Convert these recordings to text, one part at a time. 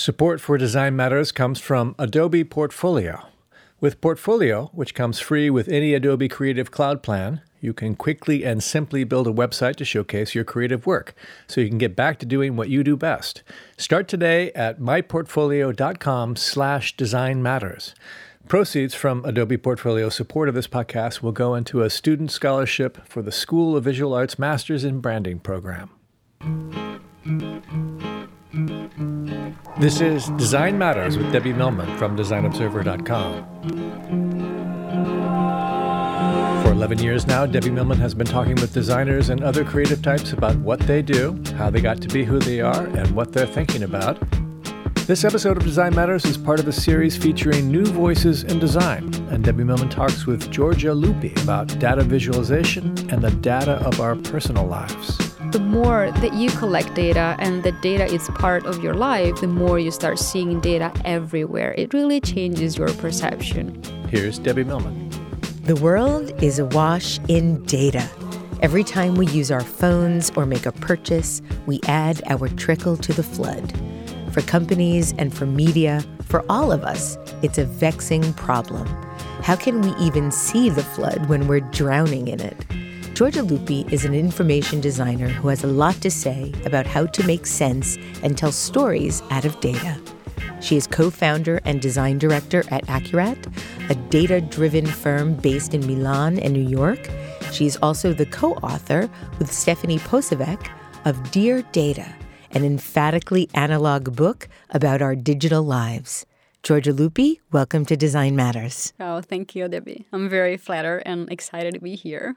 Support for Design Matters comes from Adobe Portfolio. With Portfolio, which comes free with any Adobe Creative Cloud plan, you can quickly and simply build a website to showcase your creative work so you can get back to doing what you do best. Start today at myportfolio.com slash design matters. Proceeds from Adobe Portfolio support of this podcast will go into a student scholarship for the School of Visual Arts Masters in Branding program. This is Design Matters with Debbie Millman from DesignObserver.com. For 11 years now, Debbie Millman has been talking with designers and other creative types about what they do, how they got to be who they are, and what they're thinking about. This episode of Design Matters is part of a series featuring new voices in design, and Debbie Millman talks with Giorgia Lupi about data visualization and the data of our personal lives. The more that you collect data and the data is part of your life, the more you start seeing data everywhere. It really changes your perception. Here's Debbie Millman. The world is awash in data. Every time we use our phones or make a purchase, we add our trickle to the flood. For companies and for media, for all of us, it's a vexing problem. How can we even see the flood when we're drowning in it? Giorgia Lupi is an information designer who has a lot to say about how to make sense and tell stories out of data. She is co founder and design director at Accurat, a data driven firm based in Milan and New York. She is also the co author with Stefanie Posavec of Dear Data, an emphatically analog book about our digital lives. Giorgia Lupi, welcome to Design Matters. Oh, thank you, Debbie. I'm very flattered and excited to be here.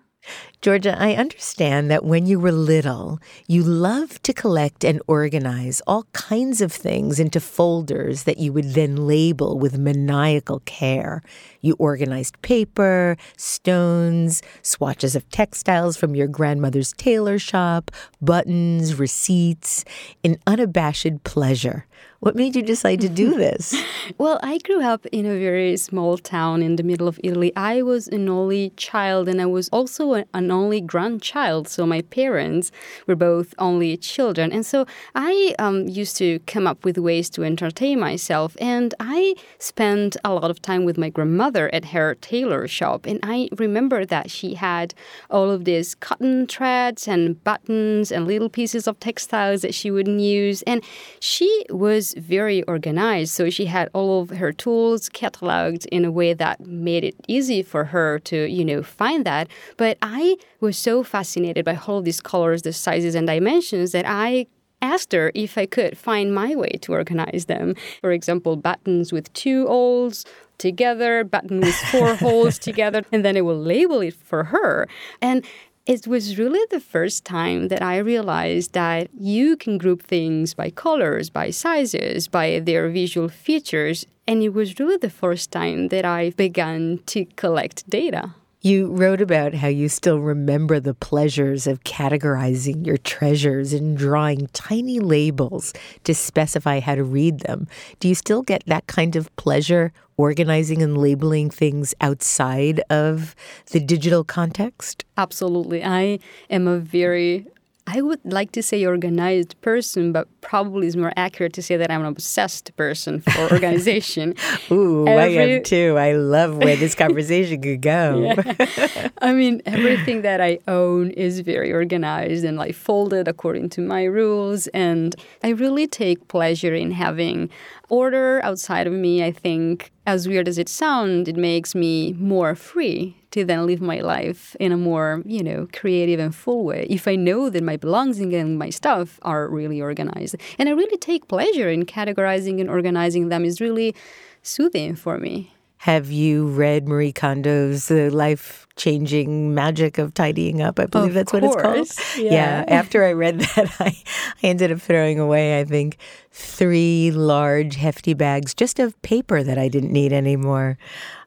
Giorgia, I understand that when you were little, you loved to collect and organize all kinds of things into folders that you would then label with maniacal care. You organized paper, stones, swatches of textiles from your grandmother's tailor shop, buttons, receipts, in unabashed pleasure. What made you decide to do this? well, I grew up in a very small town in the middle of Italy. I was an only child and I was also an only grandchild. So my parents were both only children. And so I um, used to come up with ways to entertain myself. And I spent a lot of time with my grandmother at her tailor shop. And I remember that she had all of these cotton threads and buttons and little pieces of textiles that she wouldn't use. And she was very organized. So she had all of her tools cataloged in a way that made it easy for her to, you know, find that. But I was so fascinated by all of these colors, the sizes and dimensions that I asked her if I could find my way to organize them. For example, buttons with two holes together, button with four holes together, and then I will label it for her. And it was really the first time that I realized that you can group things by colors, by sizes, by their visual features. And it was really the first time that I began to collect data. You wrote about how you still remember the pleasures of categorizing your treasures and drawing tiny labels to specify how to read them. Do you still get that kind of pleasure organizing and labeling things outside of the digital context? Absolutely. I am a very I would like to say organized person, but probably it's more accurate to say that I'm an obsessed person for organization. Ooh, Every... I am too. I love where this conversation could go. I mean, everything that I own is very organized and like folded according to my rules. And I really take pleasure in having order outside of me. I think, as weird as it sounds, it makes me more free to then live my life in a more, you know, creative and full way. If I know that my belongings and my stuff are really organized. And I really take pleasure in categorizing and organizing them is really soothing for me. Have you read Marie Kondo's uh, The Life Changing Magic of Tidying Up? I believe of that's course. what it's called. Yeah. yeah. After I read that, I, I ended up throwing away, I think, three large, hefty bags just of paper that I didn't need anymore.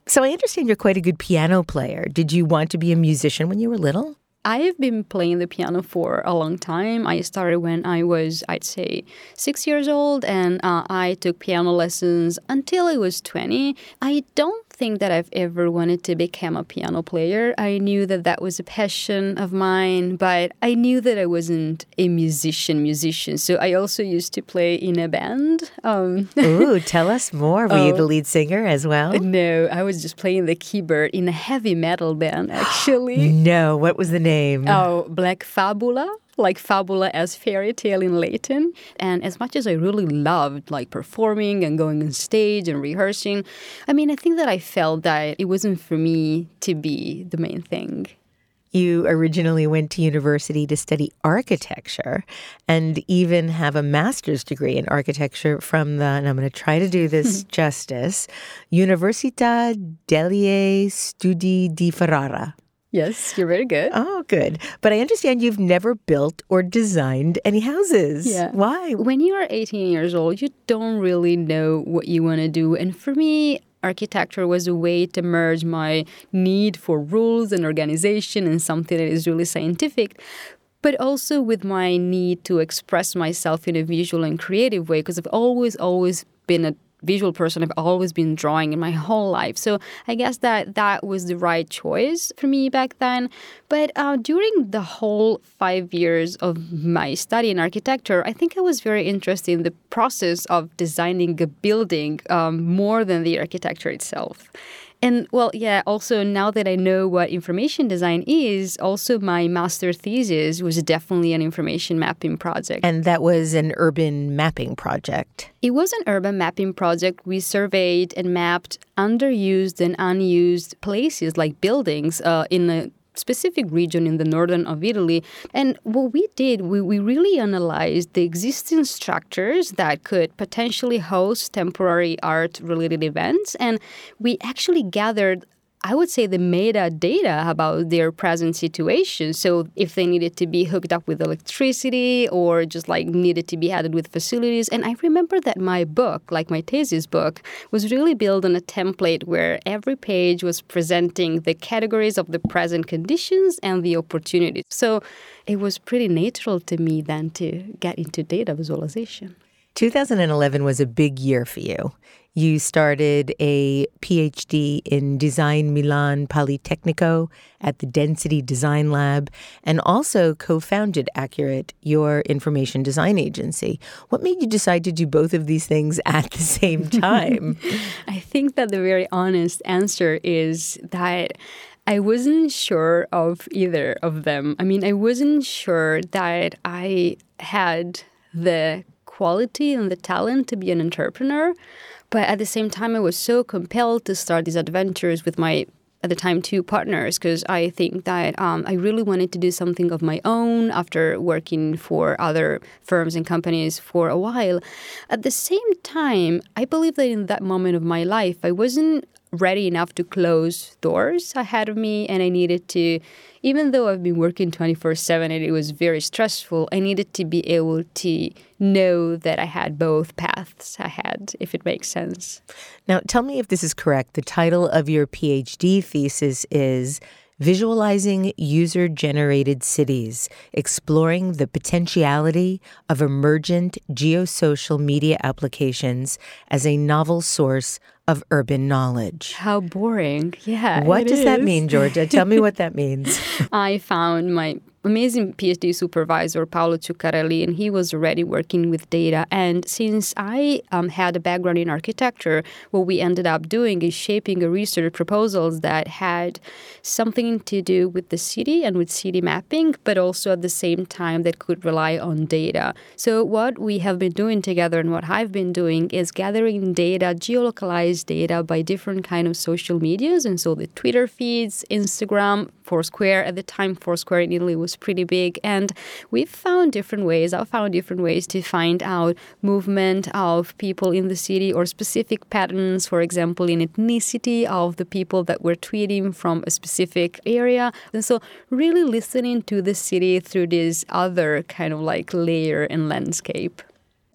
So I understand you're quite a good piano player. Did you want to be a musician when you were little? I have been playing the piano for a long time. I started when I was, I'd say, six years old, and uh, I took piano lessons until I was 20. I don't think that I've ever wanted to become a piano player. I knew that that was a passion of mine, but I knew that I wasn't a musician musician. So I also used to play in a band. Um, Ooh, tell us more. Were oh, you the lead singer as well? No, I was just playing the keyboard in a heavy metal band, actually. no, what was the name? Oh, Black Fabula like Fabula as fairy tale in Latin. And as much as I really loved like performing and going on stage and rehearsing, I mean, I think that I felt that it wasn't for me to be the main thing. You originally went to university to study architecture and even have a master's degree in architecture from the, and I'm going to try to do this justice, Università degli Studi di Ferrara. Yes, you're very good. Oh, good. But I understand you've never built or designed any houses. Yeah. Why? When you are 18 years old, you don't really know what you want to do. And for me, architecture was a way to merge my need for rules and organization and something that is really scientific but also with my need to express myself in a visual and creative way because I've always always been a visual person. I've always been drawing in my whole life. So I guess that that was the right choice for me back then. But uh, during the whole five years of my study in architecture, I think I was very interested in the process of designing a building um, more than the architecture itself. And well, yeah, also now that I know what information design is, also my master thesis was definitely an information mapping project. And that was an urban mapping project. It was an urban mapping project. We surveyed and mapped underused and unused places like buildings uh, in a specific region in the northern of Italy. And what we did, we, we really analyzed the existing structures that could potentially host temporary art related events. And we actually gathered I would say the metadata about their present situation. So if they needed to be hooked up with electricity or just like needed to be added with facilities. And I remember that my book, like my thesis book, was really built on a template where every page was presenting the categories of the present conditions and the opportunities. So it was pretty natural to me then to get into data visualization. 2011 was a big year for you. You started a PhD in Design Milan Politecnico at the Density Design Lab and also co founded Accurat, your information design agency. What made you decide to do both of these things at the same time? I think that the very honest answer is that I wasn't sure of either of them. I mean, I wasn't sure that I had the quality and the talent to be an entrepreneur. But at the same time, I was so compelled to start these adventures with my at the time two partners because I think that um, I really wanted to do something of my own after working for other firms and companies for a while. At the same time, I believe that in that moment of my life, I wasn't ready enough to close doors ahead of me and I needed to even though I've been working 24/7 and it was very stressful I needed to be able to know that I had both paths ahead if it makes sense. Now tell me if this is correct the title of your PhD thesis is Visualizing User Generated Cities, Exploring the Potentiality of Emergent Geosocial Media Applications as a Novel Source of urban knowledge. How boring. Yeah. What does is. that mean, Giorgia? Tell me what that means. I found my amazing PhD supervisor, Paolo Ciuccarelli, and he was already working with data. And since I um, had a background in architecture, what we ended up doing is shaping a research proposals that had something to do with the city and with city mapping, but also at the same time that could rely on data. So what we have been doing together and what I've been doing is gathering data, geolocalized data by different kind of social medias. And so the Twitter feeds, Instagram, Foursquare. At the time, Foursquare in Italy was pretty big. And we've found different ways, I found different ways to find out movement of people in the city or specific patterns, for example, in ethnicity of the people that were tweeting from a specific area. And so really listening to the city through this other kind of like layer and landscape.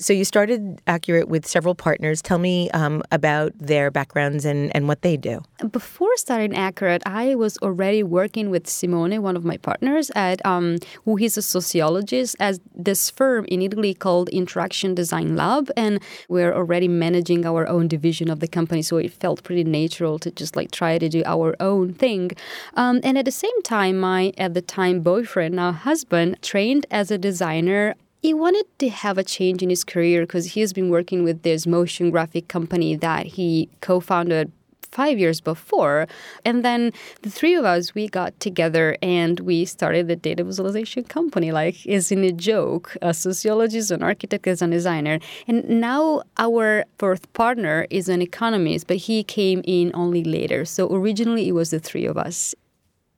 So you started Accurat with several partners. Tell me um, about their backgrounds and, and what they do. Before starting Accurat, I was already working with Simone, one of my partners, at um, who he's a sociologist at this firm in Italy called Interaction Design Lab, and we're already managing our own division of the company. So it felt pretty natural to just like try to do our own thing. Um, and at the same time, my at the time boyfriend, now husband, trained as a designer he wanted to have a change in his career because he's been working with this motion graphic company that he co-founded five years before. And then the three of us, we got together and we started the data visualization company, like is in a joke, a sociologist, an architect, as a designer. And now our fourth partner is an economist, but he came in only later. So originally it was the three of us.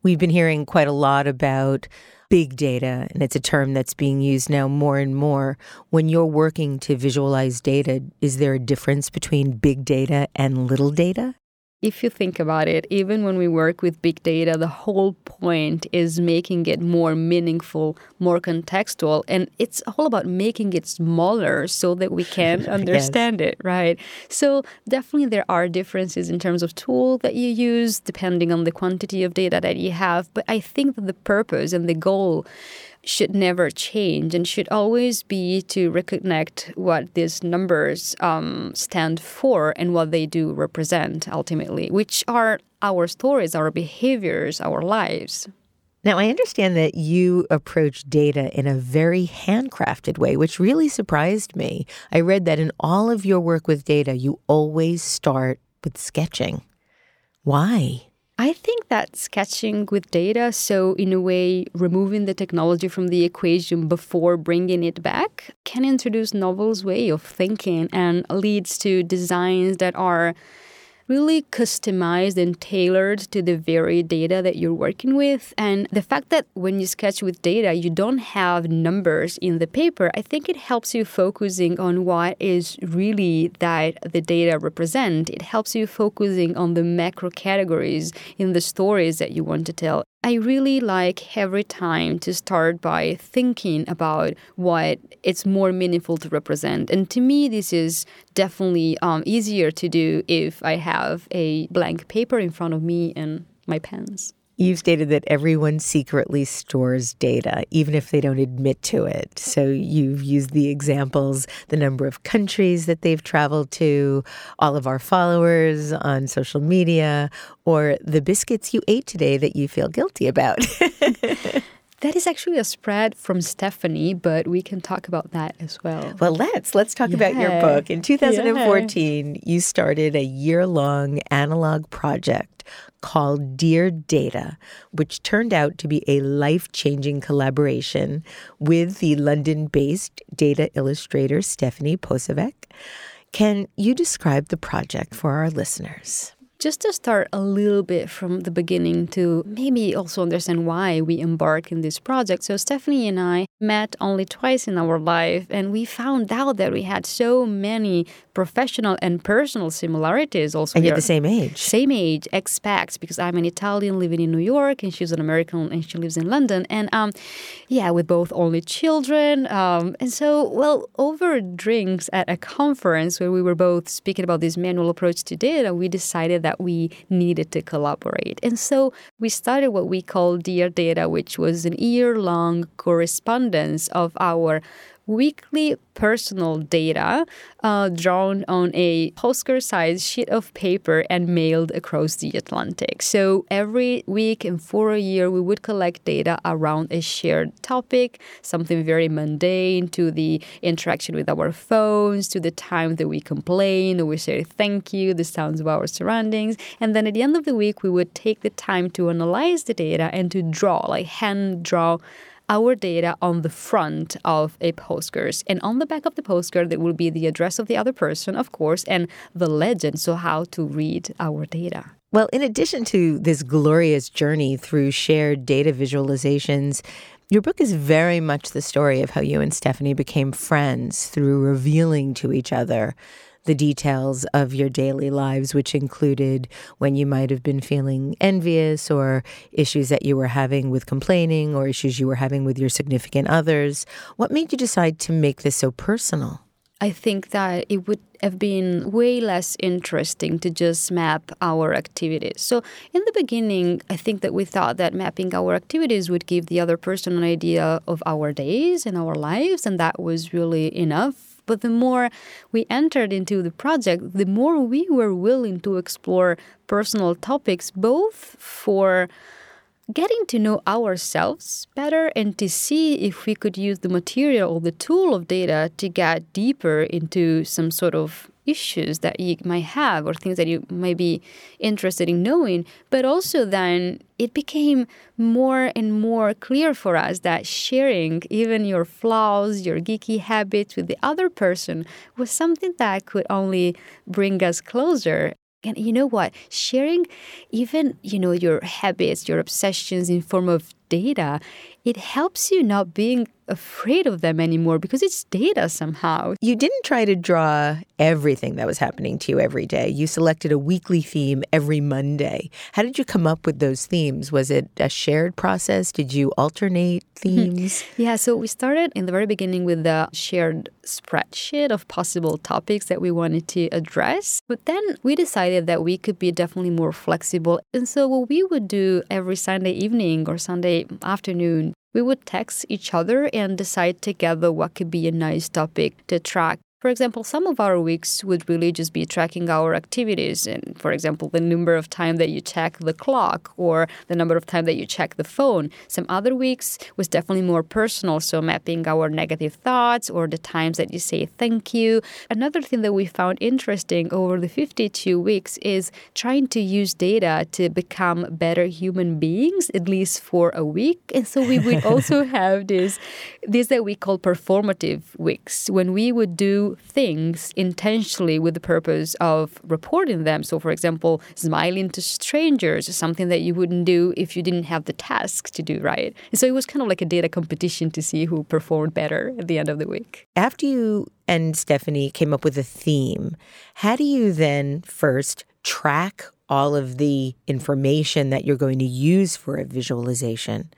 We've been hearing quite a lot about big data, and it's a term that's being used now more and more. When you're working to visualize data, is there a difference between big data and little data? If you think about it, even when we work with big data, the whole point is making it more meaningful, more contextual. And it's all about making it smaller so that we can understand yes. it, right? So, definitely, there are differences in terms of tool that you use depending on the quantity of data that you have. But I think that the purpose and the goal should never change and should always be to reconnect what these numbers um, stand for and what they do represent ultimately, which are our stories, our behaviors, our lives. Now, I understand that you approach data in a very handcrafted way, which really surprised me. I read that in all of your work with data, you always start with sketching. Why? I think that sketching with data, so in a way, removing the technology from the equation before bringing it back, can introduce novel way of thinking and leads to designs that are really customized and tailored to the very data that you're working with. And the fact that when you sketch with data, you don't have numbers in the paper, I think it helps you focusing on what is really that the data represent. It helps you focusing on the macro categories in the stories that you want to tell. I really like every time to start by thinking about what it's more meaningful to represent. And to me, this is definitely um, easier to do if I have a blank paper in front of me and my pens. You've stated that everyone secretly stores data, even if they don't admit to it. So you've used the examples, the number of countries that they've traveled to, all of our followers on social media, or the biscuits you ate today that you feel guilty about. That is actually a spread from Stefanie, but we can talk about that as well. Well, let's let's talk yeah. about your book. In 2014, yeah. you started a year-long analog project called Dear Data, which turned out to be a life-changing collaboration with the London-based data illustrator Stefanie Posavec. Can you describe the project for our listeners? Just to start a little bit from the beginning to maybe also understand why we embark in this project. So, Stefanie and I met only twice in our life, and we found out that we had so many professional and personal similarities also. And you're the same age. Same age, expats, because I'm an Italian living in New York, and she's an American and she lives in London. And um, yeah, with both only children. Um, and so, well, over drinks at a conference where we were both speaking about this manual approach to data, we decided that we needed to collaborate. And so we started what we call Dear Data, which was an year long correspondence of our weekly personal data uh, drawn on a postcard sized sheet of paper and mailed across the Atlantic. So every week and for a year, we would collect data around a shared topic, something very mundane, to the interaction with our phones, to the time that we complain or we say thank you, the sounds of our surroundings. And then at the end of the week, we would take the time to analyze the data and to draw, like hand draw our data on the front of a postcard. And on the back of the postcard, there will be the address of the other person, of course, and the legend, so how to read our data. Well, in addition to this glorious journey through shared data visualizations, your book is very much the story of how you and Stefanie became friends through revealing to each other the details of your daily lives, which included when you might have been feeling envious or issues that you were having with complaining or issues you were having with your significant others. What made you decide to make this so personal? I think that it would have been way less interesting to just map our activities. So, in the beginning, I think that we thought that mapping our activities would give the other person an idea of our days and our lives, and that was really enough. But the more we entered into the project, the more we were willing to explore personal topics, both for getting to know ourselves better and to see if we could use the material or the tool of data to get deeper into some sort of issues that you might have or things that you might be interested in knowing. But also, then it became more and more clear for us that sharing even your flaws, your geeky habits with the other person was something that could only bring us closer. And you know what? Sharing even, you know, your habits, your obsessions in form of data, it helps you not being afraid of them anymore because it's data somehow. You didn't try to draw everything that was happening to you every day. You selected a weekly theme every Monday. How did you come up with those themes? Was it a shared process? Did you alternate themes? yeah, so we started in the very beginning with the shared spreadsheet of possible topics that we wanted to address. But then we decided that we could be definitely more flexible. And so what we would do every Sunday evening or Sunday afternoon we would text each other and decide together what could be a nice topic to track for example, some of our weeks would really just be tracking our activities, and for example, the number of time that you check the clock or the number of time that you check the phone. Some other weeks was definitely more personal, so mapping our negative thoughts or the times that you say thank you. Another thing that we found interesting over the 52 weeks is trying to use data to become better human beings, at least for a week. And so we would also have this, this that we call performative weeks when we would do things intentionally with the purpose of reporting them. So, for example, smiling to strangers is something that you wouldn't do if you didn't have the task to do, right? And so it was kind of like a data competition to see who performed better at the end of the week. After you and Stefanie came up with a theme, how do you then first track all of the information that you're going to use for a visualization?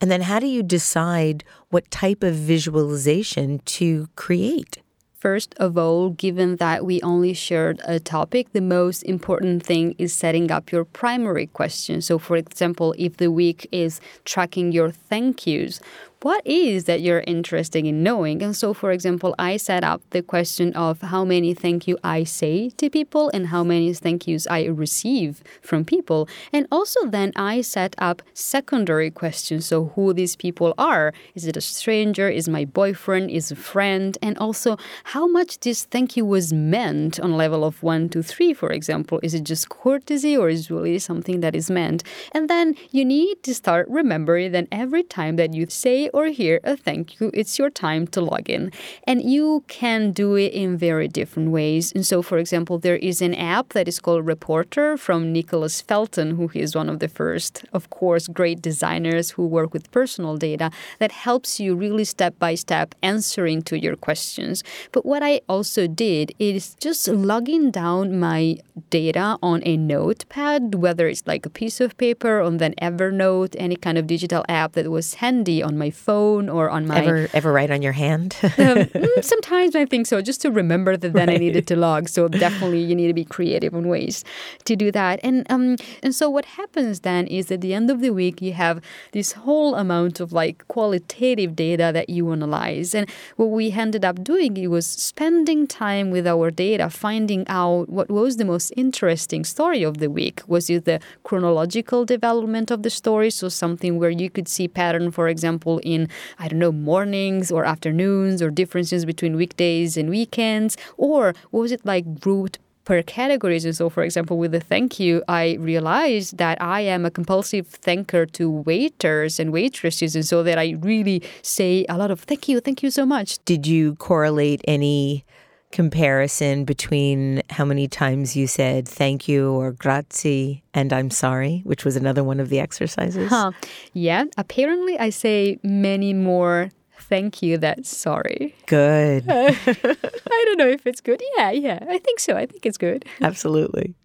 And then how do you decide what type of visualization to create? First of all, given that we only shared a topic, the most important thing is setting up your primary question. So, for example, if the week is tracking your thank yous, what is that you're interested in knowing? And so, for example, I set up the question of how many thank you I say to people and how many thank yous I receive from people. And also, then I set up secondary questions. So, who these people are. Is it a stranger? Is my boyfriend? Is a friend? And also, how much this thank you was meant on level of one to three, for example. Is it just courtesy or is it really something that is meant? And then you need to start remembering that every time that you say or hear a thank you, it's your time to log in. And you can do it in very different ways. And so, for example, there is an app that is called Reporter from Nicholas Felton, who is one of the first, of course, great designers who work with personal data that helps you really step by step answering to your questions. But what I also did is just logging down my data on a notepad, whether it's like a piece of paper on then Evernote, any kind of digital app that was handy on my phone or on my ever ever write on your hand. um, mm, sometimes I think so, just to remember that then right. I needed to log. So definitely you need to be creative on ways to do that. And um and so what happens then is at the end of the week you have this whole amount of like qualitative data that you analyze. And what we ended up doing it was spending time with our data, finding out what was the most interesting story of the week. Was it the chronological development of the story? So something where you could see pattern, for example, in I don't know, mornings or afternoons or differences between weekdays and weekends? Or was it like grouped per categories. And so, for example, with the thank you, I realized that I am a compulsive thanker to waiters and waitresses. And so that I really say a lot of thank you, thank you so much. Did you correlate any comparison between how many times you said thank you or grazie and I'm sorry, which was another one of the exercises? Huh. Yeah, apparently I say many more thank you than sorry. Good. Uh, I don't know if it's good. Yeah, yeah, I think so. I think it's good. Absolutely.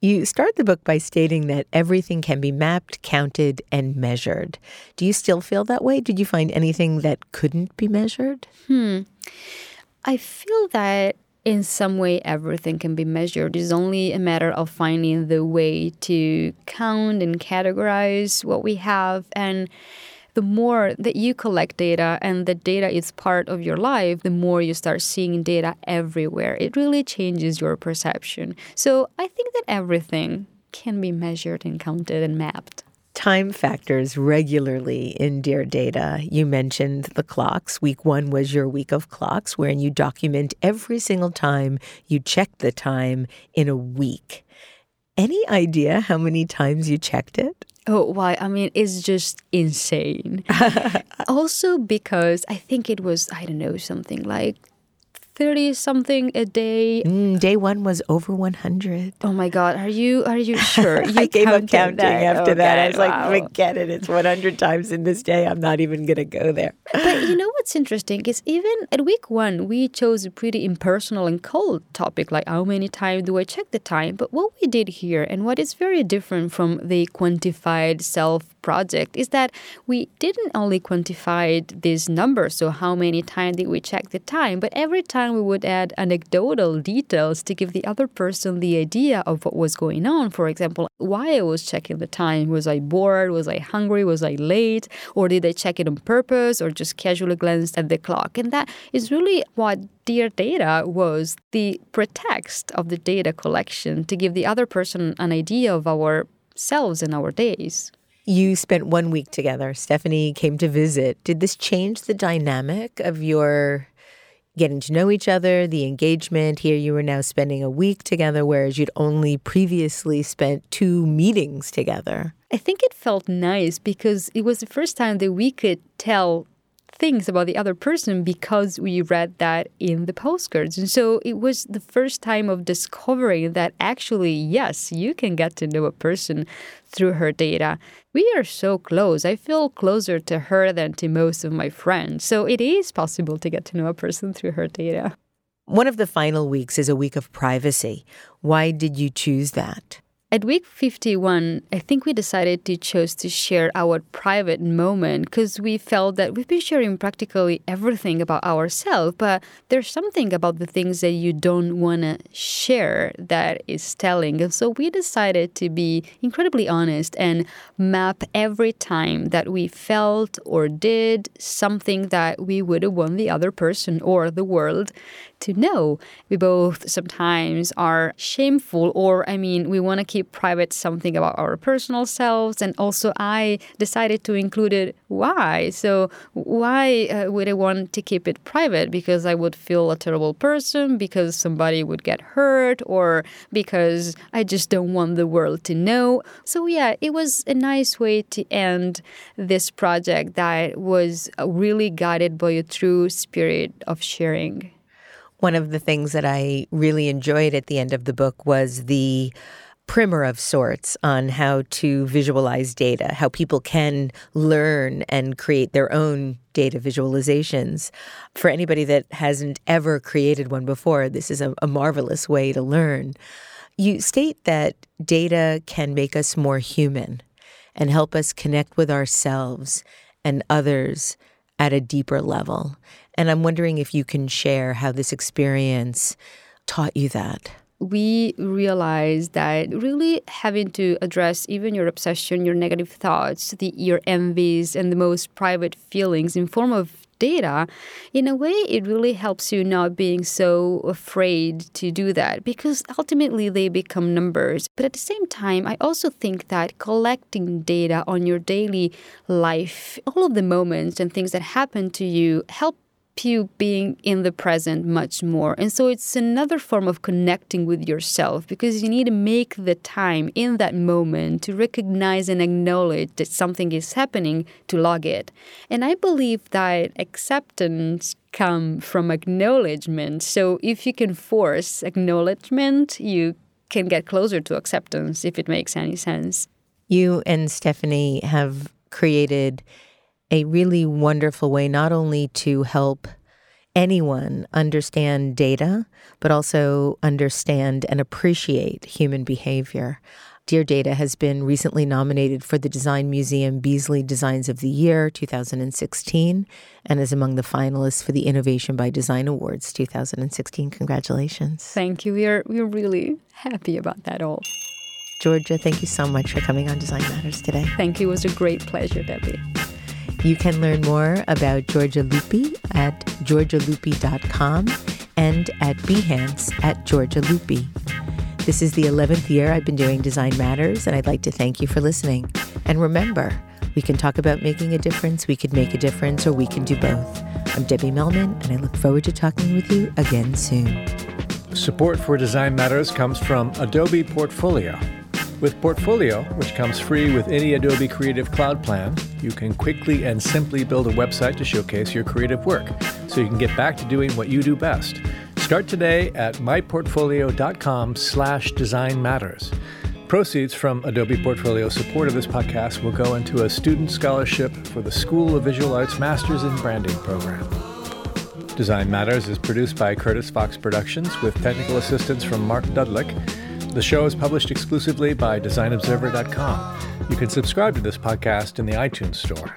You start the book by stating that everything can be mapped, counted, and measured. Do you still feel that way? Did you find anything that couldn't be measured? Hmm. I feel that in some way everything can be measured. It's only a matter of finding the way to count and categorize what we have. And the more that you collect data and the data is part of your life, the more you start seeing data everywhere. It really changes your perception. So I think that everything can be measured and counted and mapped time factors regularly in Dear Data. You mentioned the clocks. Week one was your week of clocks, wherein you document every single time you check the time in a week. Any idea how many times you checked it? Oh, why? I mean, it's just insane. also, because I think it was, I don't know, something like 30 something a day. Mm, day one was over 100. Oh my God. Are you are you sure? You I gave up counting that? after that. I was wow. like, forget it. It's 100 times in this day. I'm not even going to go there. But you know what's interesting is even at week one, we chose a pretty impersonal and cold topic like how many times do I check the time? But what we did here and what is very different from the quantified self project is that we didn't only quantify this number, so how many times did we check the time, but every time we would add anecdotal details to give the other person the idea of what was going on. For example, why I was checking the time. Was I bored? Was I hungry? Was I late? Or did I check it on purpose or just casually glanced at the clock? And that is really what Dear Data was the pretext of the data collection to give the other person an idea of our selves and our days. You spent one week together. Stefanie came to visit. Did this change the dynamic of your getting to know each other, the engagement? Here you were now spending a week together, whereas you'd only previously spent two meetings together. I think it felt nice because it was the first time that we could tell things about the other person because we read that in the postcards. And so it was the first time of discovering that actually, yes, you can get to know a person through her data. We are so close. I feel closer to her than to most of my friends. So it is possible to get to know a person through her data. One of the final weeks is a week of privacy. Why did you choose that? At week 51, I think we decided to choose to share our private moment because we felt that we've been sharing practically everything about ourselves, but there's something about the things that you don't want to share that is telling. And so we decided to be incredibly honest and map every time that we felt or did something that we would have want the other person or the world to know. We both sometimes are shameful, or I mean, we want to keep private something about our personal selves. And also, I decided to include it. Why? So, why uh, would I want to keep it private? Because I would feel a terrible person, because somebody would get hurt, or because I just don't want the world to know. So, yeah, it was a nice way to end this project that was really guided by a true spirit of sharing. One of the things that I really enjoyed at the end of the book was the primer of sorts on how to visualize data, how people can learn and create their own data visualizations. For anybody that hasn't ever created one before, this is a, a marvelous way to learn. You state that data can make us more human and help us connect with ourselves and others at a deeper level. And I'm wondering if you can share how this experience taught you that we realized that really having to address even your obsession, your negative thoughts, the, your envies, and the most private feelings in form of data, in a way, it really helps you not being so afraid to do that because ultimately they become numbers. But at the same time, I also think that collecting data on your daily life, all of the moments and things that happen to you, help you being in the present much more. And so it's another form of connecting with yourself because you need to make the time in that moment to recognize and acknowledge that something is happening to log it. And I believe that acceptance come from acknowledgement. So if you can force acknowledgement, you can get closer to acceptance if it makes any sense. You and Stefanie have created a really wonderful way not only to help anyone understand data, but also understand and appreciate human behavior. Dear Data has been recently nominated for the Design Museum Beazley Designs of the Year 2016 and is among the finalists for the Innovation by Design Awards 2016. Congratulations. Thank you. We are, we are really happy about that all. Giorgia, thank you so much for coming on Design Matters today. Thank you. It was a great pleasure, Debbie. You can learn more about Giorgia Lupi at giorgialupi.com and at Behance at Giorgia Lupi. This is the 11th year I've been doing Design Matters, and I'd like to thank you for listening. And remember, we can talk about making a difference, we could make a difference, or we can do both. I'm Debbie Millman, and I look forward to talking with you again soon. Support for Design Matters comes from Adobe Portfolio. With Portfolio, which comes free with any Adobe Creative Cloud plan, you can quickly and simply build a website to showcase your creative work so you can get back to doing what you do best Start today at myportfolio.com slash design matters. Proceeds from Adobe Portfolio support of this podcast will go into a student scholarship for the School of Visual Arts Masters in Branding program. Design Matters is produced by Curtis Fox Productions with technical assistance from Mark Dudlick. The show is published exclusively by DesignObserver.com. You can subscribe to this podcast in the iTunes Store.